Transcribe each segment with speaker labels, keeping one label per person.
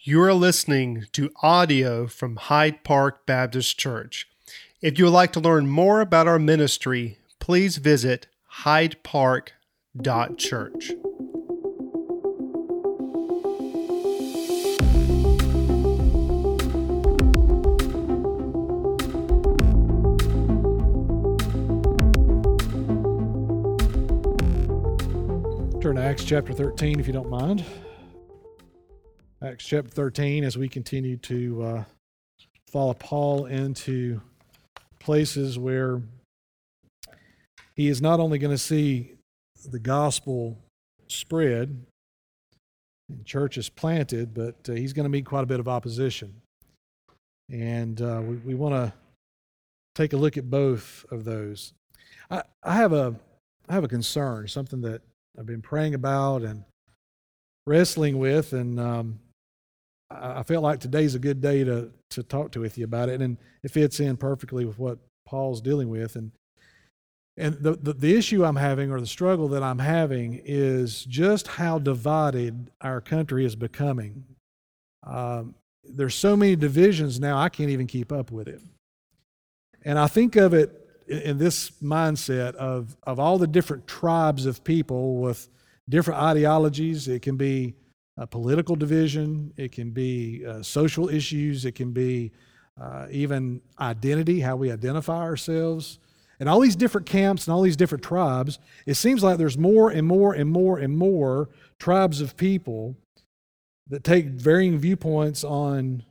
Speaker 1: You are listening to audio from Hyde Park Baptist Church. If you would like to learn more about our ministry, please visit hydepark.church.
Speaker 2: Turn to Acts chapter 13 if you don't mind. Acts chapter 13, as we continue to uh, follow Paul into places where he is not only going to see the gospel spread and churches planted, but uh, he's going to meet quite a bit of opposition. And uh, we, we want to take a look at both of those. I, I have a I have a concern, something that I've been praying about and wrestling with, and um, I felt like today's a good day to to talk to with you about it, and it fits in perfectly with what Paul's dealing with. And and the, the, the issue I'm having, or the struggle that I'm having, is just how divided our country is becoming. Um, there's so many divisions now, I can't even keep up with it. And I think of it in this mindset of, of all the different tribes of people with different ideologies. It can be political division, it can be uh, social issues, it can be uh, even identity, how we identify ourselves. And all these different camps and all these different tribes, it seems like there's more and more and more and more tribes of people that take varying viewpoints on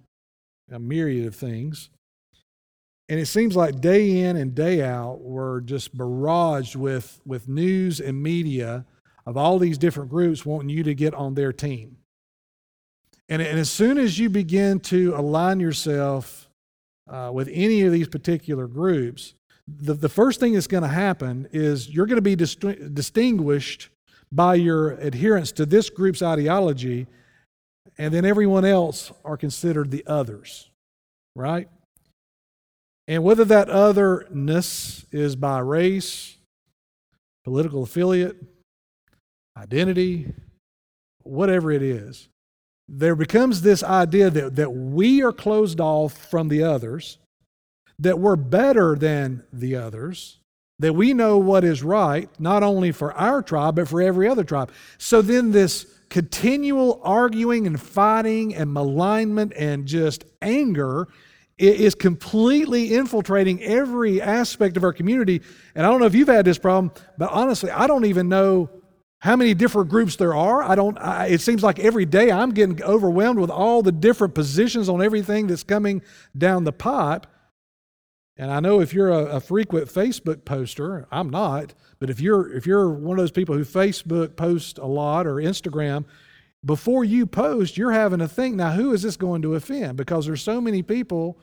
Speaker 2: a myriad of things. And it seems like day in and day out, we're just barraged with, with news and media of all these different groups wanting you to get on their team. And, and as soon as you begin to align yourself uh, with any of these particular groups, the, the first thing that's going to happen is you're going to be dist- distinguished by your adherence to this group's ideology, and then everyone else are considered the others, right? And whether that otherness is by race, political affiliate, identity, whatever it is, there becomes this idea that, that we are closed off from the others, that we're better than the others, that we know what is right, not only for our tribe, but for every other tribe. So then this continual arguing and fighting and malignment and just anger is completely infiltrating every aspect of our community. And I don't know if you've had this problem, but honestly, I don't even know how many different groups there are. I don't, I, it seems like every day I'm getting overwhelmed with all the different positions on everything that's coming down the pipe. And I know if you're a, a, frequent Facebook poster, I'm not, but if you're if you're one of those people who Facebook post a lot or Instagram, before you post, you're having to think, now who is this going to offend? Because there's so many people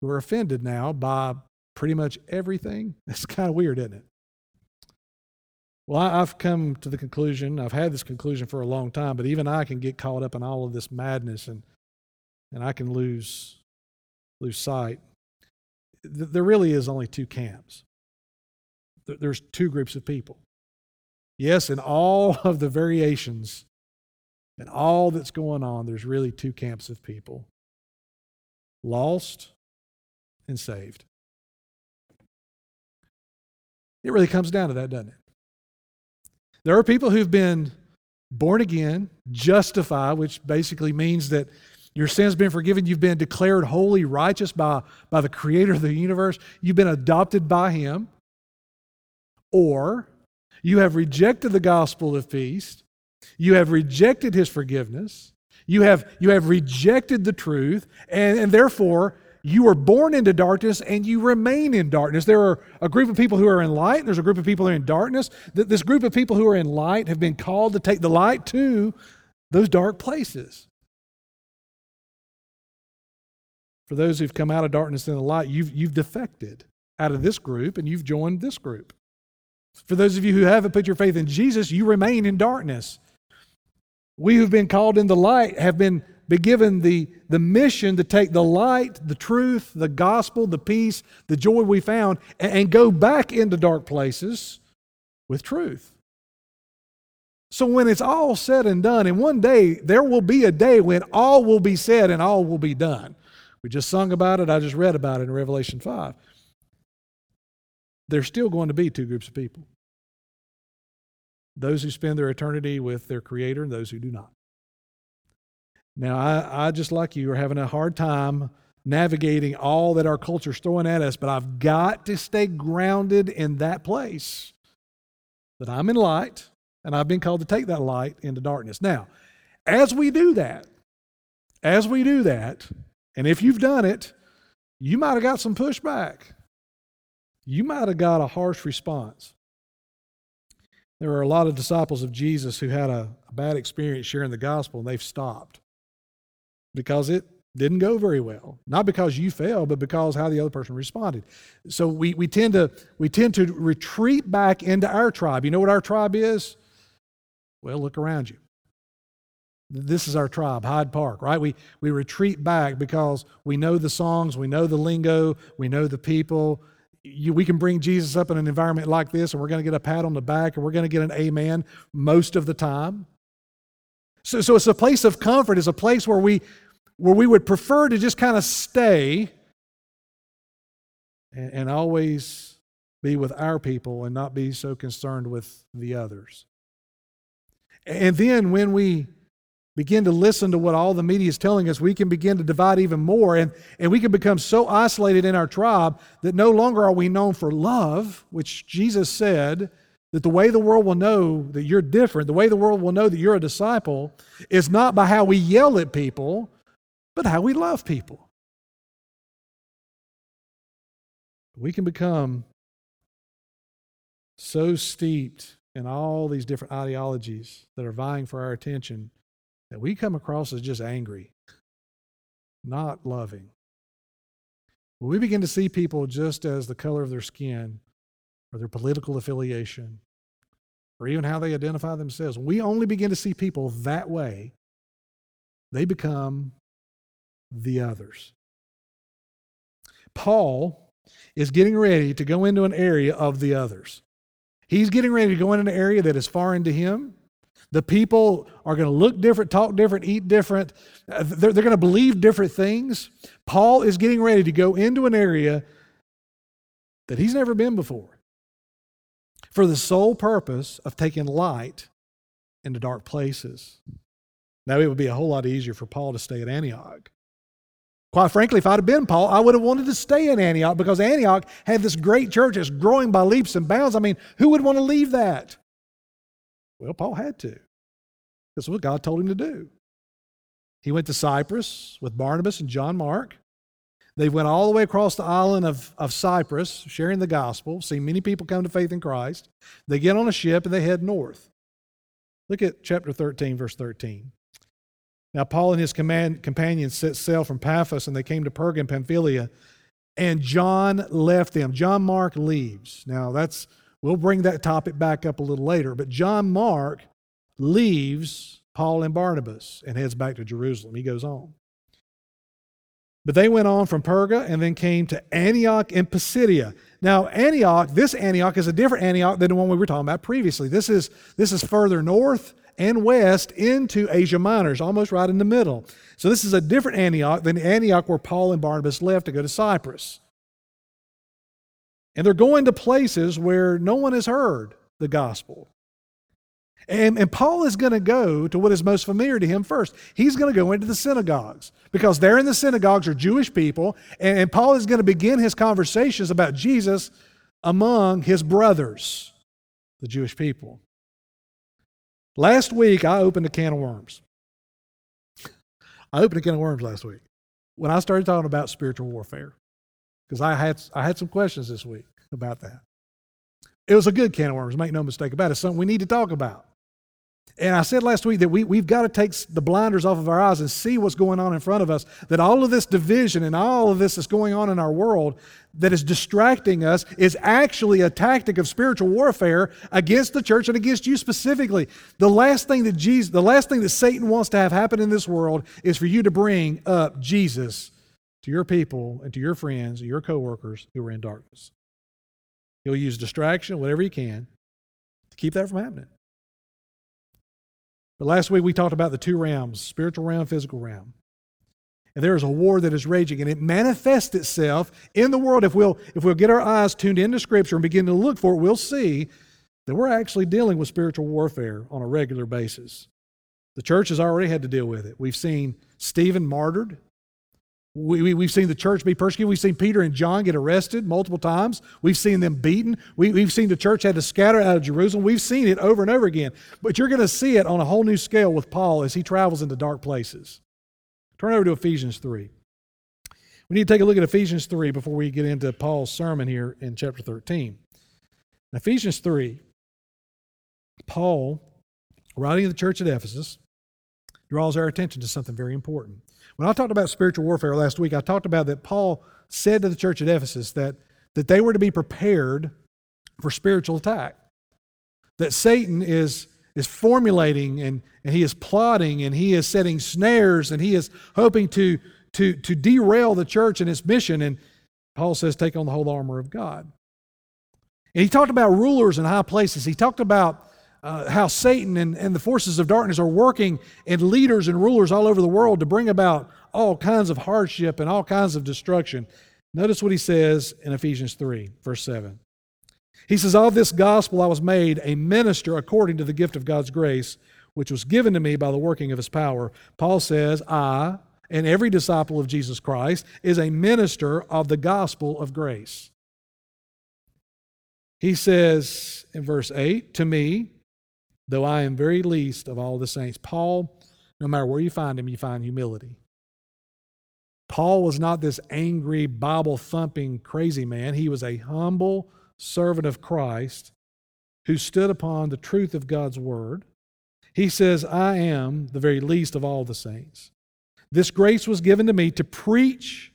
Speaker 2: who are offended now by pretty much everything. It's kind of weird, isn't it? Well, I've come to the conclusion, I've had this conclusion for a long time, but even I can get caught up in all of this madness and, and I can lose, lose sight. There really is only two camps. There's two groups of people. Yes, in all of the variations and all that's going on, there's really two camps of people lost and saved. It really comes down to that, doesn't it? There are people who've been born again, justified, which basically means that your sins been forgiven. You've been declared holy, righteous by, by the creator of the universe. You've been adopted by him. Or you have rejected the gospel of peace. You have rejected his forgiveness. You have, you have rejected the truth. And, and therefore, you were born into darkness and you remain in darkness. There are a group of people who are in light, there's a group of people who are in darkness. This group of people who are in light have been called to take the light to those dark places. For those who've come out of darkness in the light, you've, you've defected out of this group and you've joined this group. For those of you who haven't put your faith in Jesus, you remain in darkness. We who've been called in the light have been be given the, the mission to take the light, the truth, the gospel, the peace, the joy we found, and, and go back into dark places with truth. So when it's all said and done, and one day there will be a day when all will be said and all will be done. We just sung about it, I just read about it in Revelation 5. There's still going to be two groups of people those who spend their eternity with their Creator and those who do not. Now, I, I just like you are having a hard time navigating all that our culture's throwing at us, but I've got to stay grounded in that place that I'm in light and I've been called to take that light into darkness. Now, as we do that, as we do that, and if you've done it, you might have got some pushback. You might have got a harsh response. There are a lot of disciples of Jesus who had a, a bad experience sharing the gospel and they've stopped because it didn't go very well. Not because you failed, but because how the other person responded. So we, we, tend to, we tend to retreat back into our tribe. You know what our tribe is? Well, look around you. This is our tribe, Hyde Park, right? We, we retreat back because we know the songs, we know the lingo, we know the people. You, we can bring Jesus up in an environment like this, and we're going to get a pat on the back, and we're going to get an amen most of the time. So, so it's a place of comfort, it's a place where we, where we would prefer to just kind of stay and, and always be with our people and not be so concerned with the others. And then when we begin to listen to what all the media is telling us, we can begin to divide even more. And, and we can become so isolated in our tribe that no longer are we known for love, which Jesus said that the way the world will know that you're different, the way the world will know that you're a disciple, is not by how we yell at people, but how we love people. We can become so steeped in all these different ideologies that are vying for our attention that we come across as just angry, not loving. When we begin to see people just as the color of their skin or their political affiliation or even how they identify themselves, we only begin to see people that way, they become the others. Paul is getting ready to go into an area of the others. He's getting ready to go into an area that is foreign to him. The people are going to look different, talk different, eat different. Uh, they're, they're going to believe different things. Paul is getting ready to go into an area that he's never been before for the sole purpose of taking light into dark places. Now, it would be a whole lot easier for Paul to stay at Antioch Quite frankly, if I'd have been Paul, I would have wanted to stay in Antioch because Antioch had this great church that's growing by leaps and bounds. I mean, who would want to leave that? Well, Paul had to. That's what God told him to do. He went to Cyprus with Barnabas and John Mark. They went all the way across the island of, of Cyprus, sharing the gospel, seeing many people come to faith in Christ. They get on a ship and they head north. Look at chapter 13, verse 13. Now, Paul and his command, companions set sail from Paphos and they came to Perga and Pamphylia, and John left them. John Mark leaves. Now, that's, we'll bring that topic back up a little later, but John Mark leaves Paul and Barnabas and heads back to Jerusalem. He goes on. But they went on from Perga and then came to Antioch in Pisidia. Now, Antioch, this Antioch is a different Antioch than the one we were talking about previously. This is, this is further north and west into Asia Minor, it's almost right in the middle. So this is a different Antioch than Antioch where Paul and Barnabas left to go to Cyprus. And they're going to places where no one has heard the gospel. And, and Paul is going to go to what is most familiar to him first. He's going to go into the synagogues because there in the synagogues are Jewish people, and, and Paul is going to begin his conversations about Jesus among his brothers, the Jewish people. Last week, I opened a can of worms. I opened a can of worms last week when I started talking about spiritual warfare because I had, I had some questions this week about that. It was a good can of worms, make no mistake about it. It's something we need to talk about. And I said last week that we, we've got to take the blinders off of our eyes and see what's going on in front of us. That all of this division and all of this that's going on in our world that is distracting us is actually a tactic of spiritual warfare against the church and against you specifically. The last thing that Jesus, the last thing that Satan wants to have happen in this world is for you to bring up Jesus to your people and to your friends and your coworkers who are in darkness. He'll use distraction, whatever he can, to keep that from happening. But last week we talked about the two realms spiritual realm, physical realm. And there is a war that is raging, and it manifests itself in the world. If we'll, if we'll get our eyes tuned into Scripture and begin to look for it, we'll see that we're actually dealing with spiritual warfare on a regular basis. The church has already had to deal with it. We've seen Stephen martyred. We, we, have seen the church be persecuted. We've seen Peter and John get arrested multiple times. We've seen them beaten. We, we've seen the church had to scatter out of Jerusalem. We've seen it over and over again. But you're going to see it on a whole new scale with Paul as he travels into dark places. Turn over to Ephesians 3. We need to take a look at Ephesians 3 before we get into Paul's sermon here in chapter 13. In Ephesians 3, Paul, writing to the church at Ephesus, draws our attention to something very important. When I talked about spiritual warfare last week, I talked about that Paul said to the church at Ephesus that, that they were to be prepared for spiritual attack. That Satan is, is formulating and, and he is plotting and he is setting snares and he is hoping to, to, to derail the church and its mission. And Paul says, take on the whole armor of God. And he talked about rulers in high places. He talked about uh, how Satan and, and the forces of darkness are working in leaders and rulers all over the world to bring about all kinds of hardship and all kinds of destruction. Notice what he says in Ephesians 3, verse 7. He says, Of this gospel I was made a minister according to the gift of God's grace, which was given to me by the working of his power. Paul says, I and every disciple of Jesus Christ is a minister of the gospel of grace. He says in verse 8, To me, though I am very least of all the saints. Paul, no matter where you find him, you find humility. Paul was not this angry, Bible thumping, crazy man. He was a humble servant of Christ who stood upon the truth of God's word. He says, I am the very least of all the saints. This grace was given to me to preach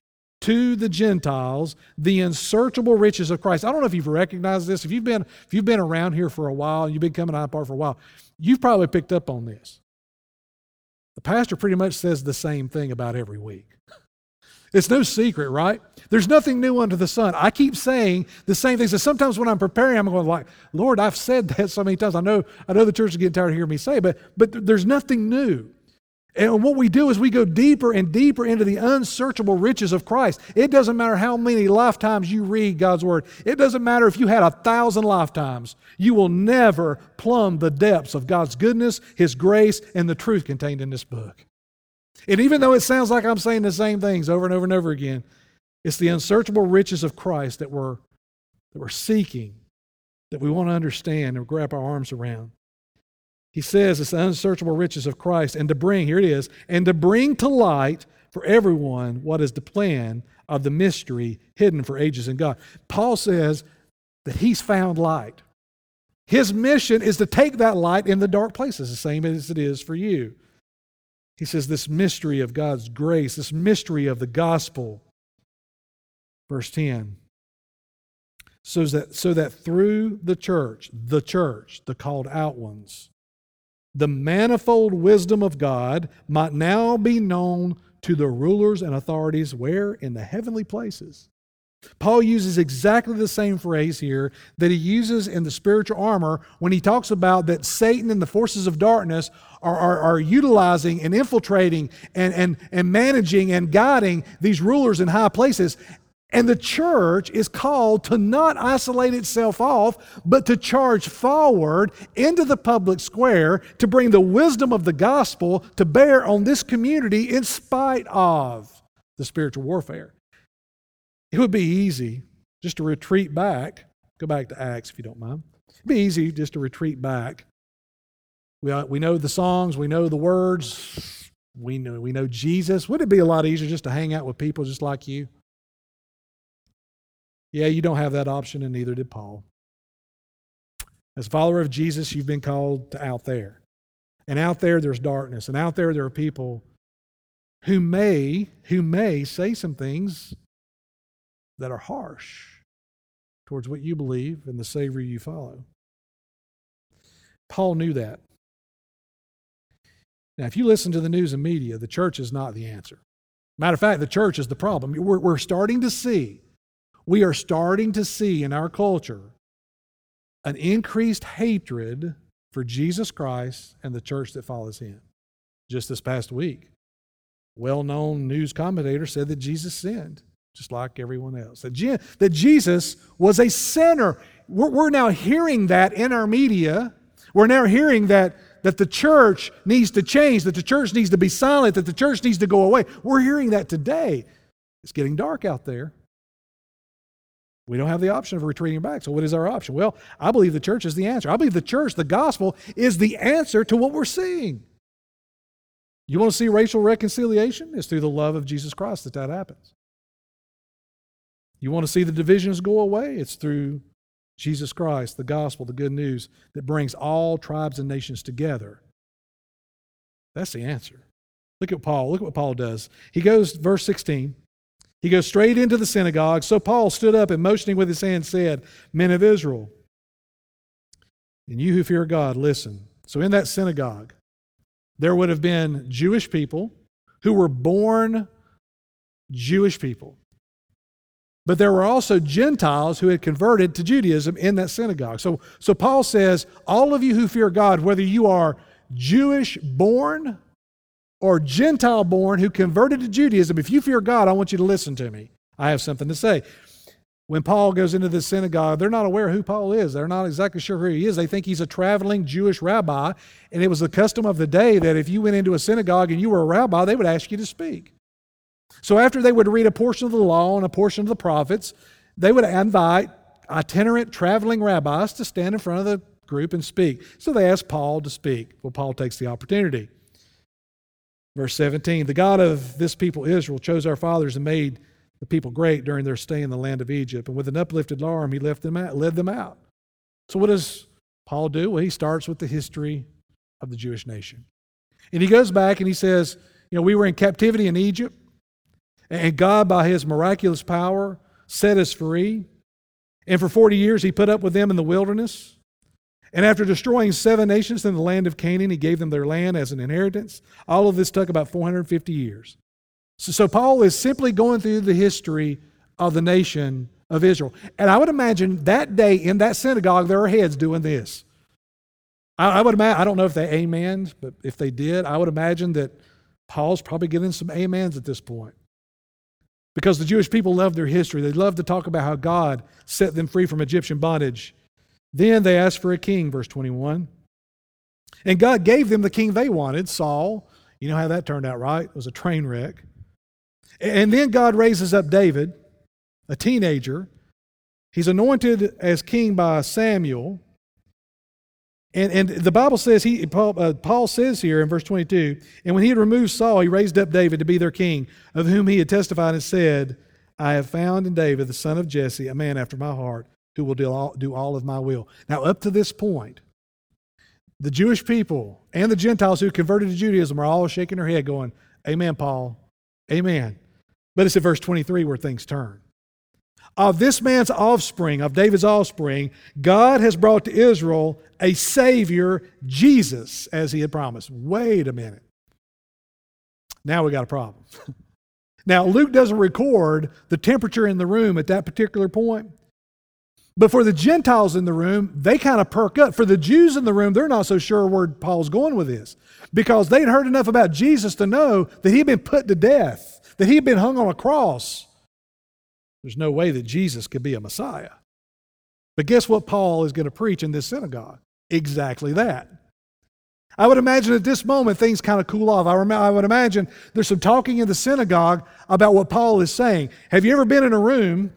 Speaker 2: to the Gentiles the unsearchable riches of Christ. I don't know if you've recognized this. If you've been, if you've been around here for a while, you've been coming to Park for a while, you've probably picked up on this. The pastor pretty much says the same thing about every week. It's no secret, right? There's nothing new under the sun. I keep saying the same things. And sometimes when I'm preparing, I'm going like, Lord, I've said that so many times. I know, I know the church is getting tired of hearing me say, it, but but there's nothing new. And what we do is we go deeper and deeper into the unsearchable riches of Christ. It doesn't matter how many lifetimes you read God's Word, it doesn't matter if you had a thousand lifetimes, you will never plumb the depths of God's goodness, His grace, and the truth contained in this book. And even though it sounds like I'm saying the same things over and over and over again, it's the unsearchable riches of Christ that we're, that we're seeking, that we want to understand and grab our arms around. He says it's the unsearchable riches of Christ, and to bring, here it is, and to bring to light for everyone what is the plan of the mystery hidden for ages in God. Paul says that he's found light. His mission is to take that light in the dark places, the same as it is for you. He says this mystery of God's grace, this mystery of the gospel. Verse 10 so that, so that through the church, the church, the called out ones, the manifold wisdom of God might now be known to the rulers and authorities where? In the heavenly places. Paul uses exactly the same phrase here that he uses in the spiritual armor when he talks about that Satan and the forces of darkness are, are, are, utilizing and infiltrating and, and, and managing and guiding these rulers in high places. And the church is called to not isolate itself off, but to charge forward into the public square to bring the wisdom of the gospel to bear on this community in spite of the spiritual warfare. It would be easy just to retreat back. Go back to Acts if you don't mind. It'd be easy just to retreat back. We, uh, we know the songs, we know the words, we know, we know Jesus. Would it be a lot easier just to hang out with people just like you? Yeah, you don't have that option, and neither did Paul. As a follower of Jesus, you've been called to out there. And out there, there's darkness. And out there, there are people who may, who may say some things that are harsh towards what you believe and the Savior you follow. Paul knew that. Now, if you listen to the news and media, the church is not the answer. Matter of fact, the church is the problem. We're, we're starting to see we are starting to see in our culture an increased hatred for Jesus Christ and the church that follows him. Just this past week, well known news commentator said that Jesus sinned, just like everyone else. That, Je- that Jesus was a sinner. We're, we're now hearing that in our media. We're now hearing that, that the church needs to change, that the church needs to be silent, that the church needs to go away. We're hearing that today. It's getting dark out there. We don't have the option of retreating back. So, what is our option? Well, I believe the church is the answer. I believe the church, the gospel, is the answer to what we're seeing. You want to see racial reconciliation? It's through the love of Jesus Christ that that happens. You want to see the divisions go away? It's through Jesus Christ, the gospel, the good news that brings all tribes and nations together. That's the answer. Look at Paul. Look at what Paul does. He goes, verse 16. He goes straight into the synagogue. So Paul stood up and motioning with his hand said, Men of Israel, and you who fear God, listen. So in that synagogue, there would have been Jewish people who were born Jewish people. But there were also Gentiles who had converted to Judaism in that synagogue. So, so Paul says, All of you who fear God, whether you are Jewish born or Gentile born who converted to Judaism, if you fear God, I want you to listen to me. I have something to say. When Paul goes into the synagogue, they're not aware who Paul is. They're not exactly sure who he is. They think he's a traveling Jewish rabbi. And it was the custom of the day that if you went into a synagogue and you were a rabbi, they would ask you to speak. So after they would read a portion of the law and a portion of the prophets, they would invite itinerant traveling rabbis to stand in front of the group and speak. So they asked Paul to speak. Well, Paul takes the opportunity. Verse 17 The God of this people, Israel, chose our fathers and made the people great during their stay in the land of Egypt. And with an uplifted arm, he left them out, led them out. So, what does Paul do? Well, he starts with the history of the Jewish nation. And he goes back and he says, You know, we were in captivity in Egypt, and God, by his miraculous power, set us free. And for 40 years, he put up with them in the wilderness. And after destroying seven nations in the land of Canaan, he gave them their land as an inheritance. All of this took about 450 years. So, so, Paul is simply going through the history of the nation of Israel. And I would imagine that day in that synagogue, there are heads doing this. I, I would imagine, I don't know if they amen, but if they did, I would imagine that Paul's probably getting some amens at this point. Because the Jewish people love their history. They love to talk about how God set them free from Egyptian bondage. Then they asked for a king, verse 21. And God gave them the king they wanted, Saul. You know how that turned out, right? It was a train wreck. And then God raises up David, a teenager. He's anointed as king by Samuel. And, and the Bible says, he, Paul, uh, Paul says here in verse 22, and when he had removed Saul, he raised up David to be their king, of whom he had testified and said, I have found in David, the son of Jesse, a man after my heart, who will do all, do all of my will. Now, up to this point, the Jewish people and the Gentiles who converted to Judaism are all shaking their head, going, Amen, Paul. Amen. But it's at verse 23 where things turn. Of this man's offspring, of David's offspring, God has brought to Israel a Savior, Jesus, as he had promised. Wait a minute. Now we got a problem. now, Luke doesn't record the temperature in the room at that particular point. But for the Gentiles in the room, they kind of perk up. For the Jews in the room, they're not so sure where Paul's going with this because they'd heard enough about Jesus to know that he'd been put to death that he had been hung on a cross. There's no way that Jesus could be a Messiah. But guess what Paul is going to preach in this synagogue? Exactly that. I would imagine at this moment things kind of cool off. I, rem- I would imagine there's some talking in the synagogue about what Paul is saying. Have you ever been in a room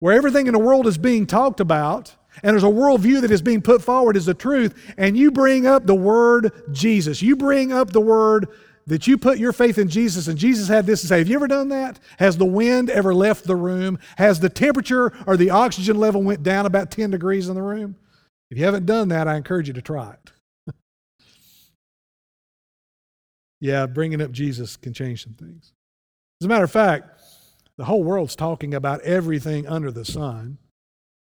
Speaker 2: where everything in the world is being talked about and there's a worldview that is being put forward as the truth, and you bring up the word Jesus? You bring up the word that you put your faith in Jesus and Jesus had this to say. Have you ever done that? Has the wind ever left the room? Has the temperature or the oxygen level went down about 10 degrees in the room? If you haven't done that, I encourage you to try it. yeah, bringing up Jesus can change some things. As a matter of fact, the whole world's talking about everything under the sun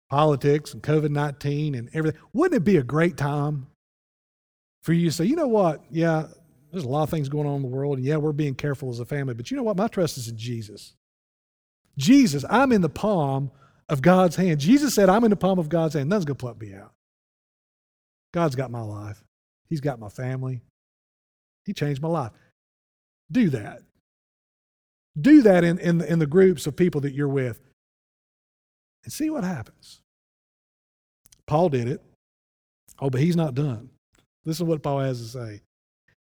Speaker 2: politics and COVID 19 and everything. Wouldn't it be a great time for you to say, you know what? Yeah, there's a lot of things going on in the world, and yeah, we're being careful as a family, but you know what? My trust is in Jesus. Jesus, I'm in the palm of God's hand. Jesus said, I'm in the palm of God's hand. Nothing's going to pluck me out. God's got my life. He's got my family. He changed my life. Do that. Do that in, in, in the groups of people that you're with and see what happens. Paul did it. Oh, but he's not done. Listen to what Paul has to say.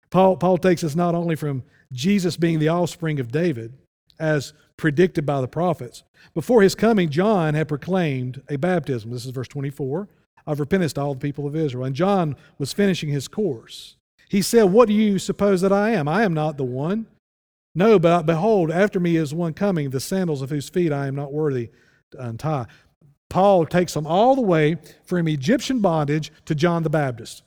Speaker 2: Paul, Paul takes us not only from Jesus being the offspring of David, as predicted by the prophets. Before his coming, John had proclaimed a baptism. This is verse 24 of repentance to all the people of Israel. And John was finishing his course. He said, What do you suppose that I am? I am not the one. No, but behold, after me is one coming, the sandals of whose feet I am not worthy to untie. Paul takes them all the way from Egyptian bondage to John the Baptist.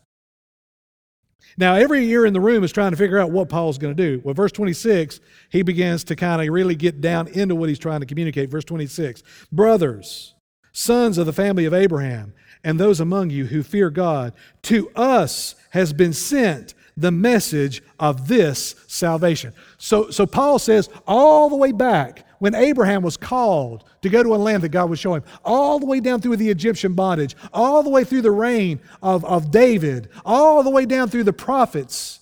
Speaker 2: Now, every ear in the room is trying to figure out what Paul's going to do. Well, verse 26, he begins to kind of really get down into what he's trying to communicate. Verse 26 Brothers, sons of the family of Abraham, and those among you who fear God, to us has been sent the message of this salvation. So, so Paul says, all the way back when Abraham was called to go to a land that God was showing him, all the way down through the Egyptian bondage, all the way through the reign of, of David, all the way down through the prophets,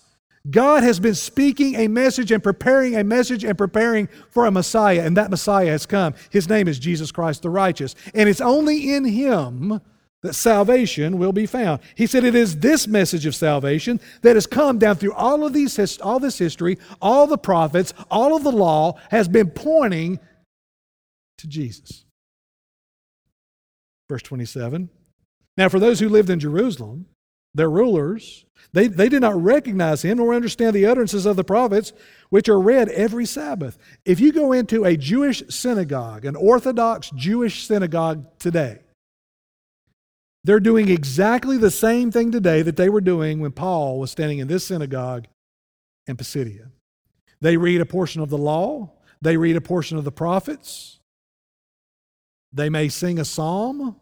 Speaker 2: God has been speaking a message and preparing a message and preparing for a Messiah, and that Messiah has come. His name is Jesus Christ the righteous. And it's only in Him that salvation will be found. He said it is this message of salvation that has come down through all of these all this history, all the prophets, all of the law has been pointing to Jesus. Verse 27. Now for those who lived in Jerusalem, their rulers, they, they did not recognize him nor understand the utterances of the prophets, which are read every Sabbath. If you go into a Jewish synagogue, an Orthodox Jewish synagogue today, they're doing exactly the same thing today that they were doing when Paul was standing in this synagogue in Pisidia. They read a portion of the law, they read a portion of the prophets, they may sing a psalm,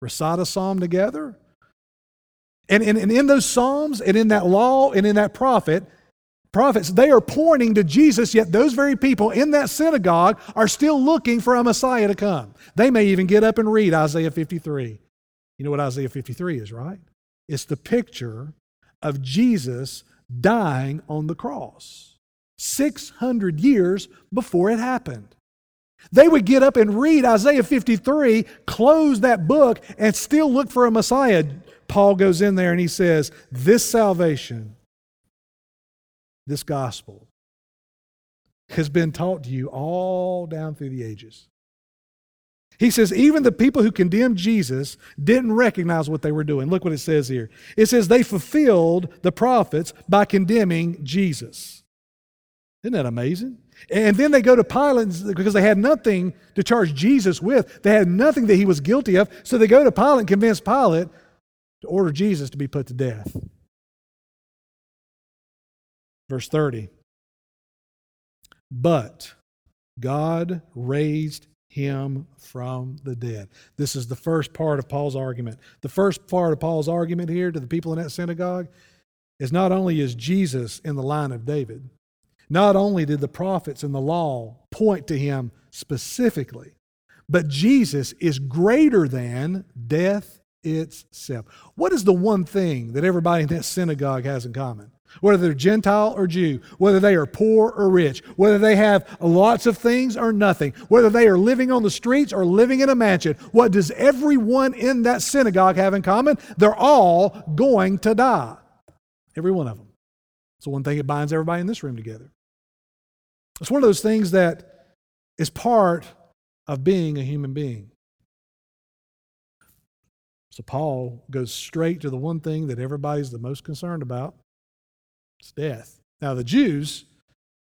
Speaker 2: recite a psalm together. And, and, and in those psalms and in that law and in that prophet, prophets, they are pointing to Jesus, yet those very people in that synagogue are still looking for a Messiah to come. They may even get up and read Isaiah 53. You know what Isaiah 53 is, right? It's the picture of Jesus dying on the cross 600 years before it happened. They would get up and read Isaiah 53, close that book, and still look for a Messiah. Paul goes in there and he says, This salvation, this gospel, has been taught to you all down through the ages. He says, even the people who condemned Jesus didn't recognize what they were doing. Look what it says here. It says they fulfilled the prophets by condemning Jesus. Isn't that amazing? And then they go to Pilate because they had nothing to charge Jesus with. They had nothing that he was guilty of. So they go to Pilate and convince Pilate to order Jesus to be put to death. Verse 30. But God raised him from the dead. This is the first part of Paul's argument. The first part of Paul's argument here to the people in that synagogue is not only is Jesus in the line of David, not only did the prophets and the law point to him specifically, but Jesus is greater than death itself. What is the one thing that everybody in that synagogue has in common? Whether they're Gentile or Jew, whether they are poor or rich, whether they have lots of things or nothing, whether they are living on the streets or living in a mansion. What does everyone in that synagogue have in common? They're all going to die. Every one of them. It's the one thing that binds everybody in this room together. It's one of those things that is part of being a human being. So Paul goes straight to the one thing that everybody's the most concerned about it's death. Now, the Jews,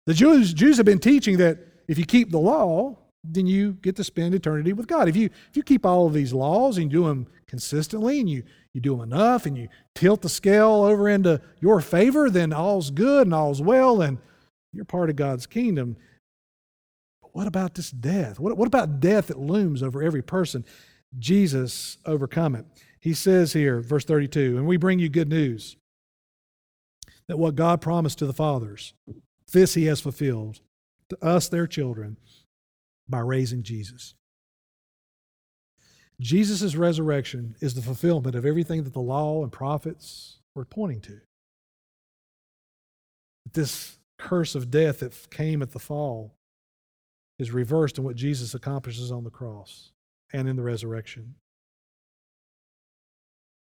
Speaker 2: the Jews, Jews have been teaching that if you keep the law, then you get to spend eternity with God. If you, if you keep all of these laws and you do them consistently and you, you do them enough and you tilt the scale over into your favor, then all's good and all's well and you're part of God's kingdom. But what about this death? What, what about death that looms over every person? Jesus overcome it. He says here, verse 32, and we bring you good news that what God promised to the fathers, this he has fulfilled to us, their children, by raising Jesus. Jesus' resurrection is the fulfillment of everything that the law and prophets were pointing to. This curse of death that came at the fall is reversed in what Jesus accomplishes on the cross and in the resurrection.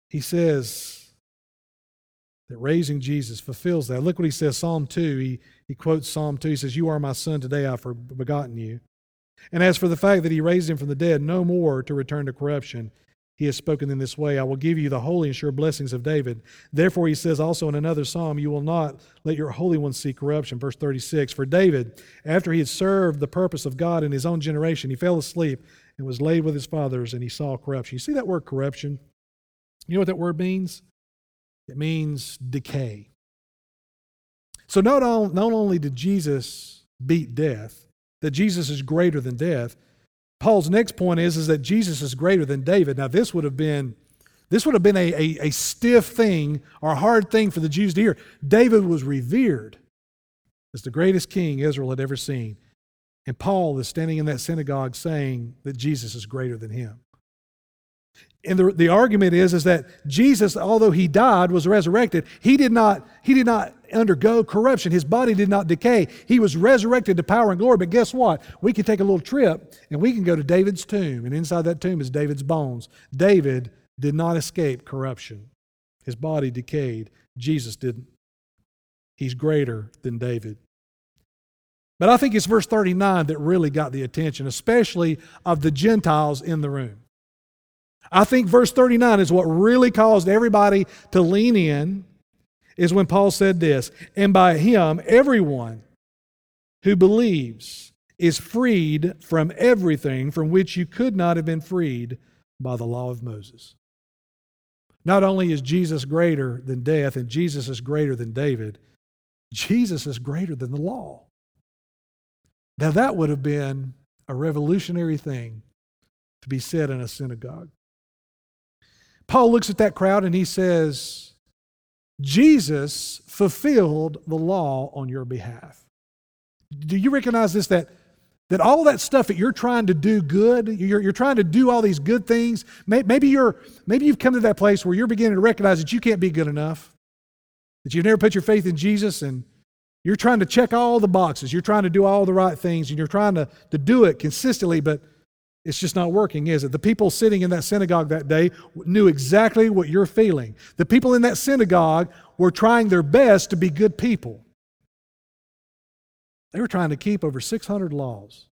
Speaker 2: He says that raising Jesus fulfills that. Look what he says, Psalm 2. He, he quotes Psalm 2. He says, You are my son, today I've begotten you. And as for the fact that he raised him from the dead, no more to return to corruption, he has spoken in this way I will give you the holy and sure blessings of David. Therefore, he says also in another psalm, You will not let your Holy One see corruption. Verse 36 For David, after he had served the purpose of God in his own generation, he fell asleep and was laid with his fathers, and he saw corruption. You see that word corruption? You know what that word means? It means decay. So, not, all, not only did Jesus beat death, that Jesus is greater than death, Paul's next point is, is that Jesus is greater than David. Now, this would have been this would have been a, a, a stiff thing or a hard thing for the Jews to hear. David was revered as the greatest king Israel had ever seen. And Paul is standing in that synagogue saying that Jesus is greater than him. And the, the argument is, is that Jesus, although he died, was resurrected, he did, not, he did not undergo corruption. His body did not decay. He was resurrected to power and glory. But guess what? We can take a little trip and we can go to David's tomb. And inside that tomb is David's bones. David did not escape corruption, his body decayed. Jesus didn't. He's greater than David. But I think it's verse 39 that really got the attention, especially of the Gentiles in the room. I think verse 39 is what really caused everybody to lean in, is when Paul said this And by him, everyone who believes is freed from everything from which you could not have been freed by the law of Moses. Not only is Jesus greater than death and Jesus is greater than David, Jesus is greater than the law. Now, that would have been a revolutionary thing to be said in a synagogue. Paul looks at that crowd and he says, Jesus fulfilled the law on your behalf. Do you recognize this? That, that all that stuff that you're trying to do good, you're, you're trying to do all these good things, maybe, you're, maybe you've come to that place where you're beginning to recognize that you can't be good enough, that you've never put your faith in Jesus and you're trying to check all the boxes. You're trying to do all the right things and you're trying to, to do it consistently, but it's just not working, is it? The people sitting in that synagogue that day knew exactly what you're feeling. The people in that synagogue were trying their best to be good people. They were trying to keep over 600 laws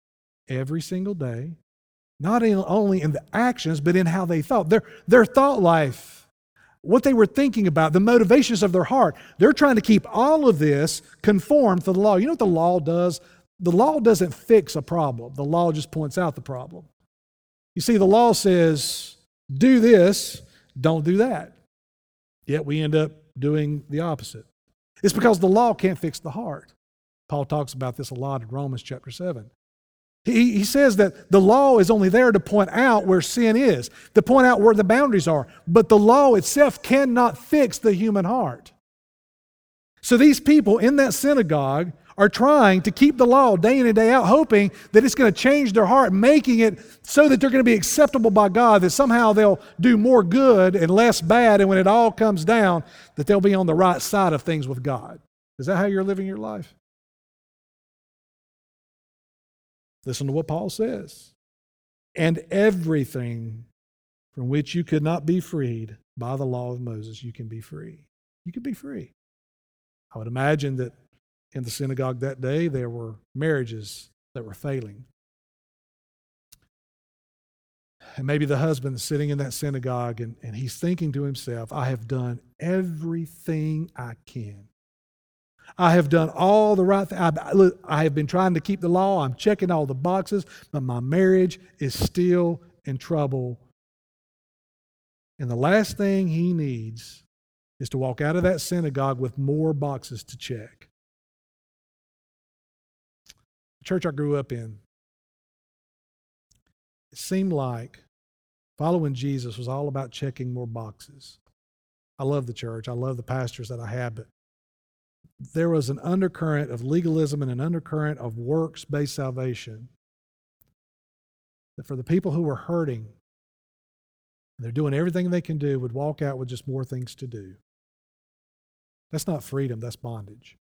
Speaker 2: every single day, not in, only in the actions, but in how they thought. Their, their thought life, what they were thinking about, the motivations of their heart. They're trying to keep all of this conformed to the law. You know what the law does? The law doesn't fix a problem, the law just points out the problem. You see, the law says, do this, don't do that. Yet we end up doing the opposite. It's because the law can't fix the heart. Paul talks about this a lot in Romans chapter 7. He, he says that the law is only there to point out where sin is, to point out where the boundaries are, but the law itself cannot fix the human heart. So these people in that synagogue are trying to keep the law day in and day out, hoping that it's going to change their heart, making it so that they're going to be acceptable by God, that somehow they'll do more good and less bad, and when it all comes down, that they'll be on the right side of things with God. Is that how you're living your life? Listen to what Paul says. And everything from which you could not be freed by the law of Moses, you can be free. You can be free. I would imagine that in the synagogue that day, there were marriages that were failing. And maybe the husband is sitting in that synagogue and, and he's thinking to himself, I have done everything I can. I have done all the right things. I have been trying to keep the law. I'm checking all the boxes, but my marriage is still in trouble. And the last thing he needs is to walk out of that synagogue with more boxes to check church I grew up in, it seemed like following Jesus was all about checking more boxes. I love the church. I love the pastors that I had, but there was an undercurrent of legalism and an undercurrent of works based salvation that for the people who were hurting, they're doing everything they can do, would walk out with just more things to do. That's not freedom, that's bondage.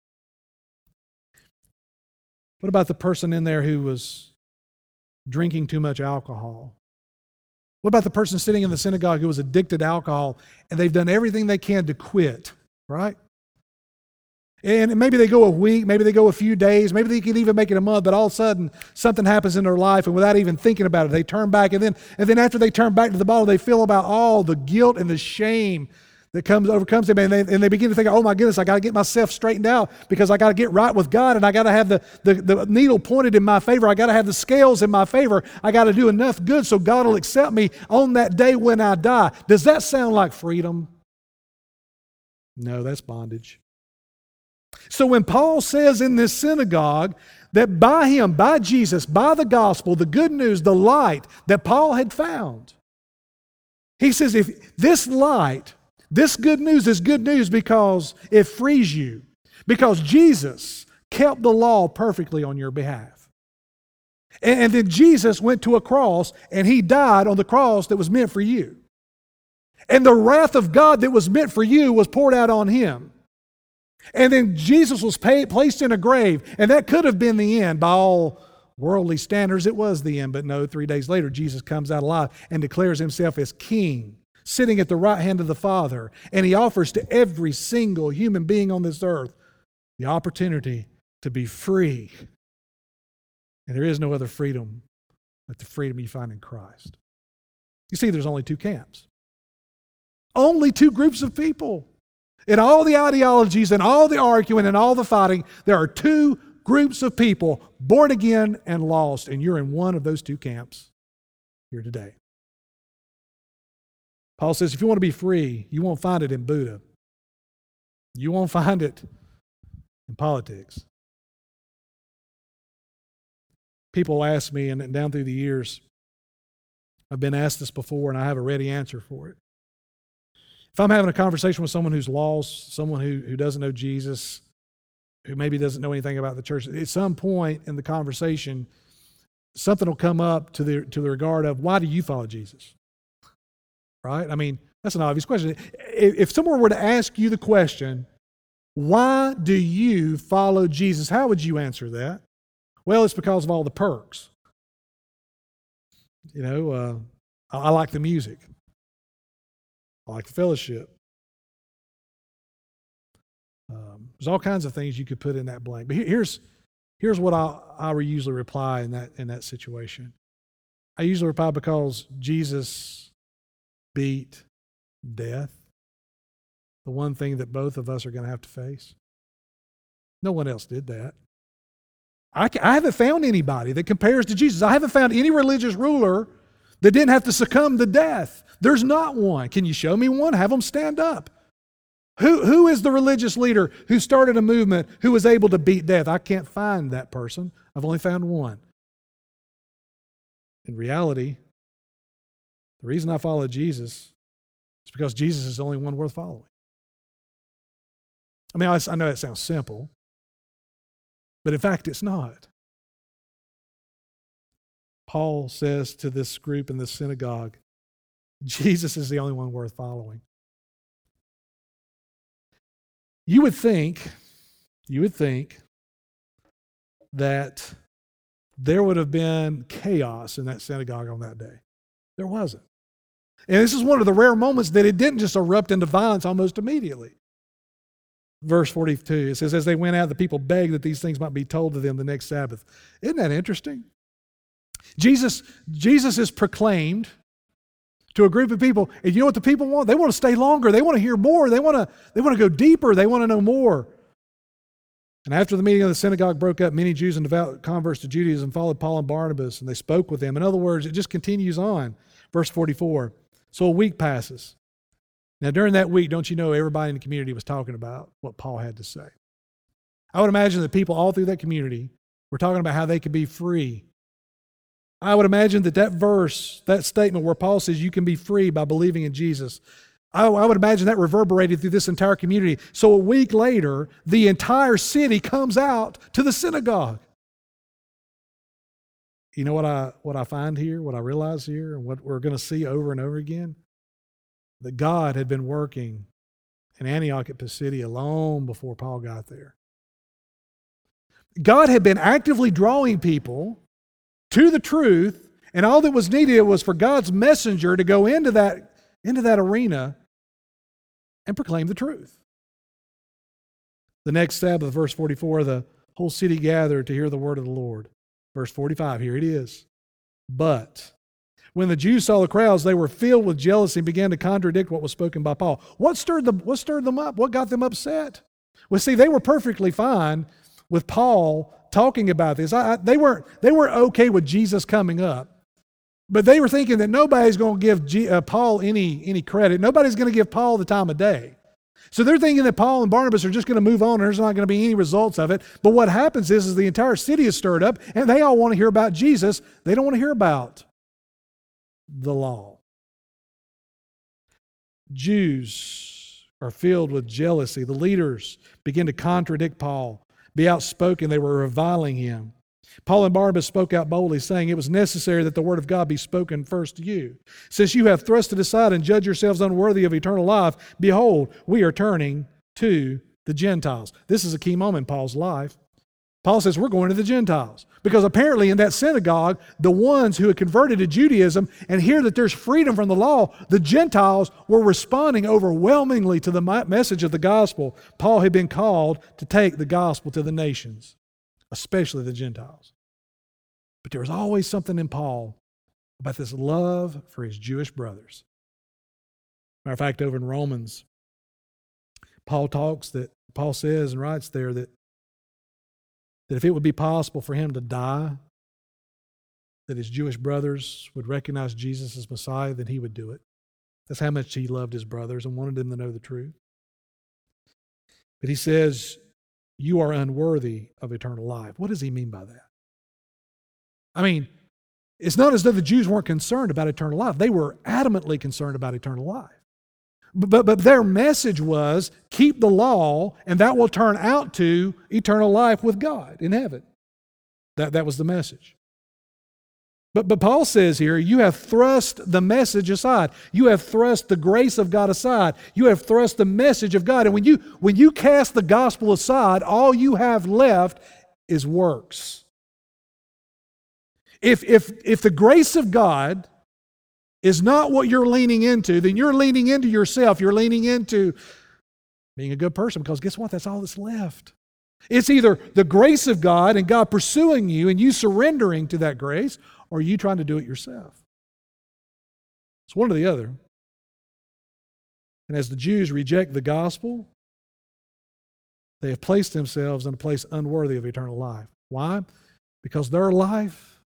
Speaker 2: What about the person in there who was drinking too much alcohol? What about the person sitting in the synagogue who was addicted to alcohol and they've done everything they can to quit, right? And maybe they go a week, maybe they go a few days, maybe they can even make it a month, but all of a sudden something happens in their life and without even thinking about it, they turn back. And then, and then after they turn back to the bottle, they feel about all the guilt and the shame that comes overcomes them and they, and they begin to think oh my goodness i got to get myself straightened out because i got to get right with god and i got to have the, the, the needle pointed in my favor. I got to have the scales in my favor. I got to do enough good so god will accept me on that day when i die. Does that sound like freedom? No that's bondage. So when paul says in this synagogue that by him by jesus by the gospel the good news the light that paul had found he says if this light this good news is good news because it frees you, because Jesus kept the law perfectly on your behalf. And, then Jesus went to a cross and he died on the cross that was meant for you. And the wrath of God that was meant for you was poured out on him. And then Jesus was placed in a grave, and that could have been the end by all worldly standards. It was the end, but no, three days later, Jesus comes out alive and declares himself as king sitting at the right hand of the Father. And He offers to every single human being on this earth the opportunity to be free. And there is no other freedom but the freedom you find in Christ. You see, there's only two camps, only two groups of people. In all the ideologies and all the arguing and all the fighting, there are two groups of people born again and lost, and you're in one of those two camps here today. Paul says if you want to be free, you won't find it in Buddha. You won't find it in politics. People ask me, and down through the years, I've been asked this before, and I have a ready answer for it. If I'm having a conversation with someone who's lost, someone who, who doesn't know Jesus, who maybe doesn't know anything about the church, at some point in the conversation, something will come up to the, to the regard of, why do you follow Jesus? Right? I mean, that's an obvious question. If someone were to ask you the question, why do you follow Jesus? How would you answer that? Well, it's because of all the perks. You know, uh, I, like the music, I like the fellowship. Um, there's all kinds of things you could put in that blank. But here's, here's what I, I usually reply in that, in that situation. I usually reply because Jesus beat death, the one thing that both of us are going to have to face. No one else did that. I, I haven't found anybody that compares to Jesus. I haven't found any religious ruler that didn't have to succumb to death. There's not one. Can you show me one? Have them stand up. Who, who is the religious leader who started a movement who was able to beat death? I can't find that person. I've only found one. In reality, the reason I follow Jesus is because Jesus is the only one worth following. I mean, I, know that sounds simple, but in fact, it's not. Paul says to this group in this synagogue, Jesus is the only one worth following. You would think, you would think that there would have been chaos in that synagogue on that day. There wasn't. And this is one of the rare moments that it didn't just erupt into violence almost immediately. Verse 42, it says, As they went out, the people begged that these things might be told to them the next Sabbath. Isn't that interesting? Jesus, Jesus is proclaimed to a group of people, and you know what the people want? They want to stay longer. They want to hear more. They want to, they want to go deeper. They want to know more. And after the meeting of the synagogue broke up, many Jews and devout converts to Judaism followed Paul and Barnabas, and they spoke with them. In other words, it just continues on. Verse 44. So a week passes. Now, during that week, don't you know everybody in the community was talking about what Paul had to say? I would imagine that people all through that community were talking about how they could be free. I would imagine that that verse, that statement where Paul says you can be free by believing in Jesus, I, I would imagine that reverberated through this entire community. So a week later, the entire city comes out to the synagogue. You know what I, what I find here, what I realize here, and what we're going to see over and over again? that God had been working in Antioch at Pisidia long before Paul got there. God had been actively drawing people to the truth, and all that was needed was for God's messenger to go into that, into that arena and proclaim the truth. The next Sabbath, verse 44, the whole city gathered to hear the word of the Lord. Verse 45, here it is. But when the Jews saw the crowds, they were filled with jealousy and began to contradict what was spoken by Paul. What stirred them, what stirred them up? What got them upset? Well, see, they were perfectly fine with Paul talking about this. I, I, they, weren't, they weren't okay with Jesus coming up. But they were thinking that nobody's going to give G, uh, Paul any, any credit. Nobody's going to give Paul the time of day. So they're thinking that Paul and Barnabas are just going to move on and there's not going to be any results of it. But what happens is, is the entire city is stirred up and they all want to hear about Jesus. They don't want to hear about the law. Jews are filled with jealousy. The leaders begin to contradict Paul, be outspoken. They were reviling him. Paul and Barnabas spoke out boldly, saying, It was necessary that the word of God be spoken first to you. Since you have thrust it aside and judged yourselves unworthy of eternal life, behold, we are turning to the Gentiles. This is a key moment in Paul's life. Paul says, We're going to the Gentiles. Because apparently, in that synagogue, the ones who had converted to Judaism and hear that there's freedom from the law, the Gentiles were responding overwhelmingly to the message of the gospel. Paul had been called to take the gospel to the nations, especially the Gentiles. But there was always something in Paul about this love for his Jewish brothers. Matter of fact, over in Romans, Paul talks that, Paul says and writes there that that if it would be possible for him to die, that his Jewish brothers would recognize Jesus as Messiah, then he would do it. That's how much he loved his brothers and wanted them to know the truth. But he says, You are unworthy of eternal life. What does he mean by that? I mean, it's not as though the Jews weren't concerned about eternal life, they were adamantly concerned about eternal life. But, but their message was keep the law, and that will turn out to eternal life with God in heaven. That, that was the message. But, but Paul says here, you have thrust the message aside. You have thrust the grace of God aside. You have thrust the message of God. And when you, when you cast the gospel aside, all you have left is works. If, if, if the grace of God is not what you're leaning into, then you're leaning into yourself. You're leaning into being a good person because guess what? That's all that's left. It's either the grace of God and God pursuing you and you surrendering to that grace, or you trying to do it yourself. It's one or the other. And as the Jews reject the gospel, they have placed themselves in a place unworthy of eternal life. Why? Because their life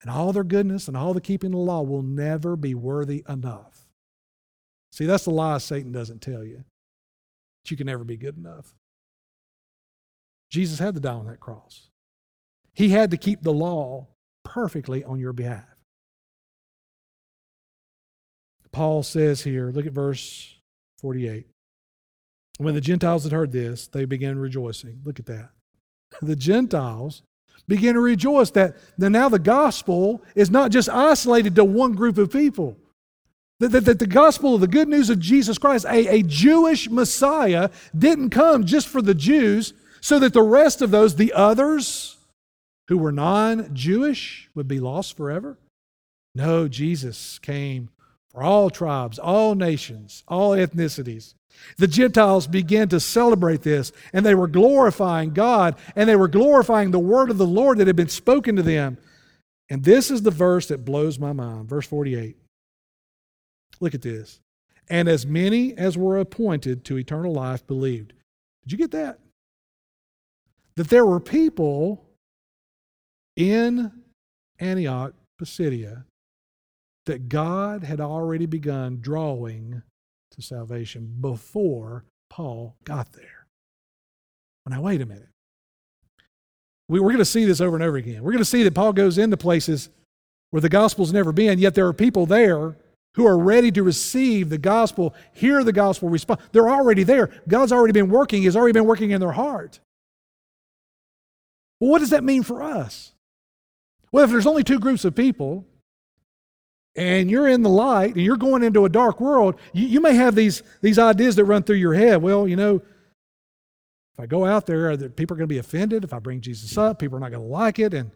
Speaker 2: and all their goodness and all the keeping of the law will never be worthy enough. See, that's the lie Satan doesn't tell you. That you can never be good enough. Jesus had to die on that cross. He had to keep the law perfectly on your behalf. Paul says here, look at verse 48. When the Gentiles had heard this, they began rejoicing. Look at that. The Gentiles began to rejoice that, now the gospel is not just isolated to one group of people. That, that, that the gospel of the good news of Jesus Christ, a, a Jewish Messiah, didn't come just for the Jews, so that the rest of those, the others who were non Jewish, would be lost forever. No, Jesus came for all tribes, all nations, all ethnicities. The Gentiles began to celebrate this, and they were glorifying God, and they were glorifying the word of the Lord that had been spoken to them. And this is the verse that blows my mind. Verse 48. Look at this. And as many as were appointed to eternal life believed. Did you get that? That there were people in Antioch, Pisidia, that God had already begun drawing to salvation before Paul got there. Now, wait a minute. We, we're going to see this over and over again. We're going to see that Paul goes into places where the gospel's never been, yet there are people there who are ready to receive the gospel, hear the gospel, respond. They're already there. God's already been working, He's already been working in their heart. Well, what does that mean for us? Well, if there's only two groups of people, and you're in the light and you're going into a dark world, you, you may have these, these ideas that run through your head. Well, you know, if I go out there, people are going to be offended. If I bring Jesus up, people are not going to like it. And,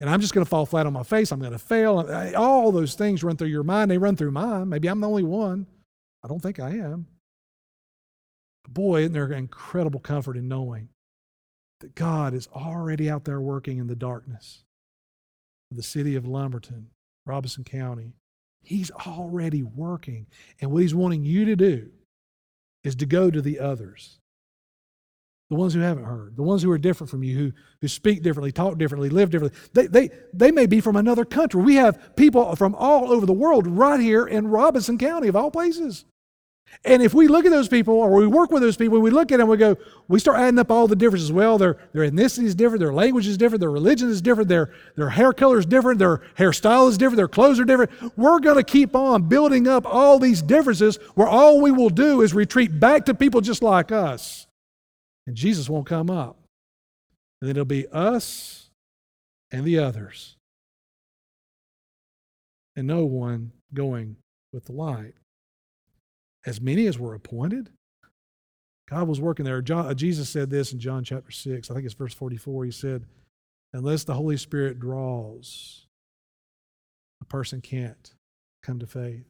Speaker 2: and I'm just going to fall flat on my face. I'm going to fail. Uh, all those things run through your mind. They run through mine. Maybe I'm the only one. I don't think I am. Boy, isn't there incredible comfort in knowing that God is already out there working in the darkness the city of Lumberton, Robeson County. He's already working. And what he's wanting you to do is to go to the others. The ones who haven't heard, the ones who are different from you, who, who speak differently, talk differently, live differently. They, they, they may be from another country. We have people from all over the world right here in Robeson County, of all places. And if we look at those people or we work with those people, we look at them, we go, we start adding up all the differences. Well, their, their ethnicity is different, their language is different, their religion is different, their, their hair color is different, their hairstyle is different, their clothes are different. We're going to keep on building up all these differences where all we will do is retreat back to people just like us. And Jesus won't come up. And then it'll be us and the others. And no one going with the light as many as were appointed. God was working there. John, uh, Jesus said this in John chapter 6, I think it's verse 44. He said, Unless the Holy Spirit draws, a person can't come to faith.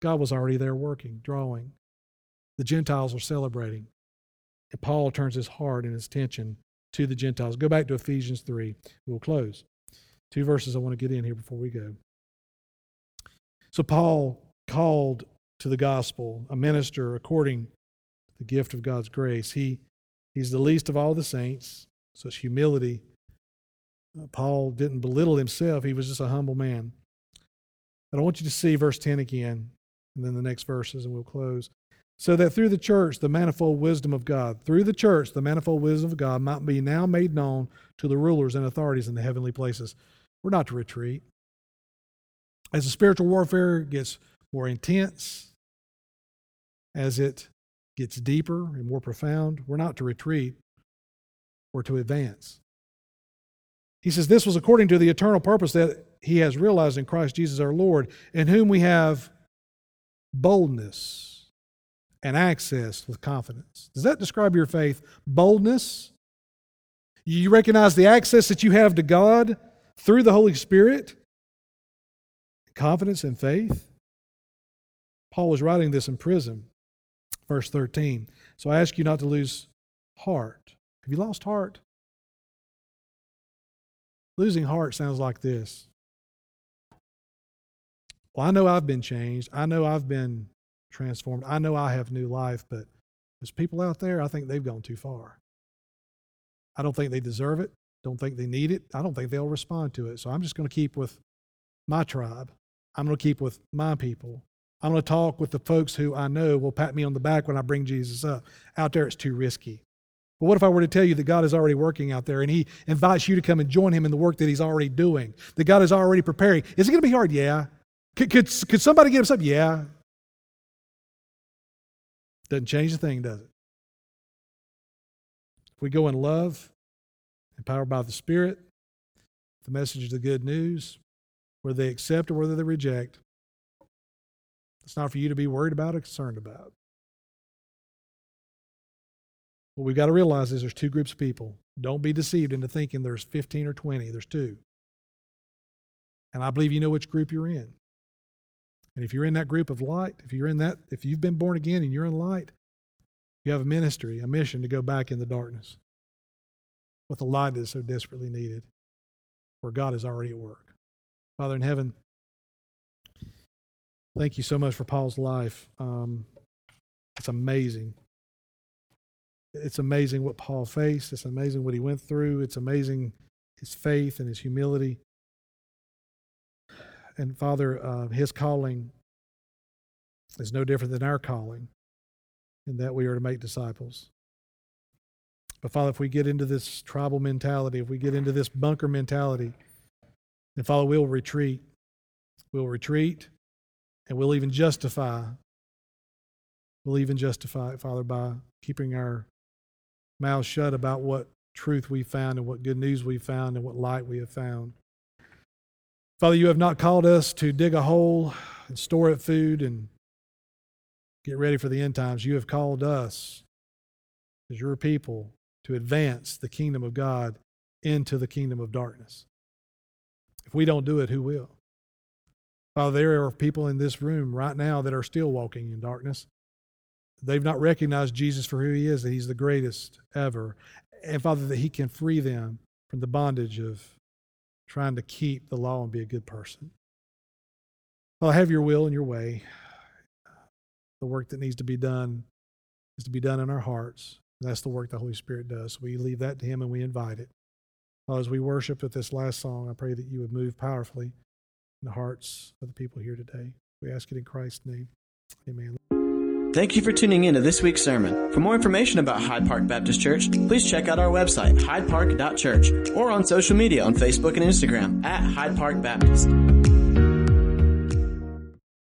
Speaker 2: God was already there working, drawing. The Gentiles were celebrating. And Paul turns his heart and his attention to the Gentiles. Go back to Ephesians 3. We'll close. Two verses I want to get in here before we go. So, Paul called to the gospel, a minister according to the gift of God's grace. He, he's the least of all the saints, such humility. Uh, Paul didn't belittle himself, he was just a humble man. But I want you to see verse 10 again, and then the next verses, and we'll close. So that through the church, the manifold wisdom of God, through the church, the manifold wisdom of God might be now made known to the rulers and authorities in the heavenly places. We're not to retreat. As the spiritual warfare gets more intense, as it gets deeper and more profound, we're not to retreat, we're to advance. He says, This was according to the eternal purpose that he has realized in Christ Jesus our Lord, in whom we have boldness and access with confidence. Does that describe your faith? Boldness? You recognize the access that you have to God through the Holy Spirit? Confidence and faith? Paul was writing this in prison verse 13. So I ask you not to lose heart. Have you lost heart? Losing heart sounds like this. Well, I know I've been changed. I know I've been transformed. I know I have new life, but there's people out there, I think they've gone too far. I don't think they deserve it. Don't think they need it. I don't think they'll respond to it. So I'm just going to keep with my tribe. I'm going to keep with my people. I'm going to talk with the folks who I know will pat me on the back when I bring Jesus up. Out there, it's too risky. But what if I were to tell you that God is already working out there and He invites you to come and join Him in the work that He's already doing? That God is already preparing. Is it going to be hard? Yeah. Could, could, could somebody get upset? Yeah. Doesn't change a thing, does it? If we go in love, empowered by the Spirit, the message of the good news, whether they accept or whether they reject, it's not for you to be worried about or concerned about. What we've got to realize is there's two groups of people. Don't be deceived into thinking there's 15 or 20. There's two. And I believe you know which group you're in. And if you're in that group of light, if you're in that, if you've been born again and you're in light, you have a ministry, a mission to go back in the darkness with the light that is so desperately needed, where God is already at work. Father in heaven, Thank you so much for Paul's life. Um, it's amazing. It's amazing what Paul faced. It's amazing what he went through. It's amazing his faith and his humility. And Father, uh, his calling is no different than our calling, in that we are to make disciples. But Father, if we get into this tribal mentality, if we get into this bunker mentality, then Father, we'll retreat. We'll retreat and we'll even justify, we'll even justify it, Father, by keeping our mouths shut about what truth we found and what good news we found and what light we have found. Father, you have not called us to dig a hole and store up food and get ready for the end times. You have called us as your people to advance the kingdom of God into the kingdom of darkness. If we don't do it, who will? Father, there are people in this room right now that are still walking in darkness. They've not recognized Jesus for who he is, that he's the greatest ever. And Father, that he can free them from the bondage of trying to keep the law and be a good person. Well, have your will and your way. The work that needs to be done is to be done in our hearts. That's the work the Holy Spirit does. We leave that to Him and we invite it. Well, as we worship with this last song, I pray that you would move powerfully in the hearts of the people here today. We ask it in Christ's name. Amen.
Speaker 3: Thank you for tuning in to this week's sermon. For more information about Hyde Park Baptist Church, please check out our website, hydepark.church, or on social media on Facebook and Instagram at Hyde Park Baptist.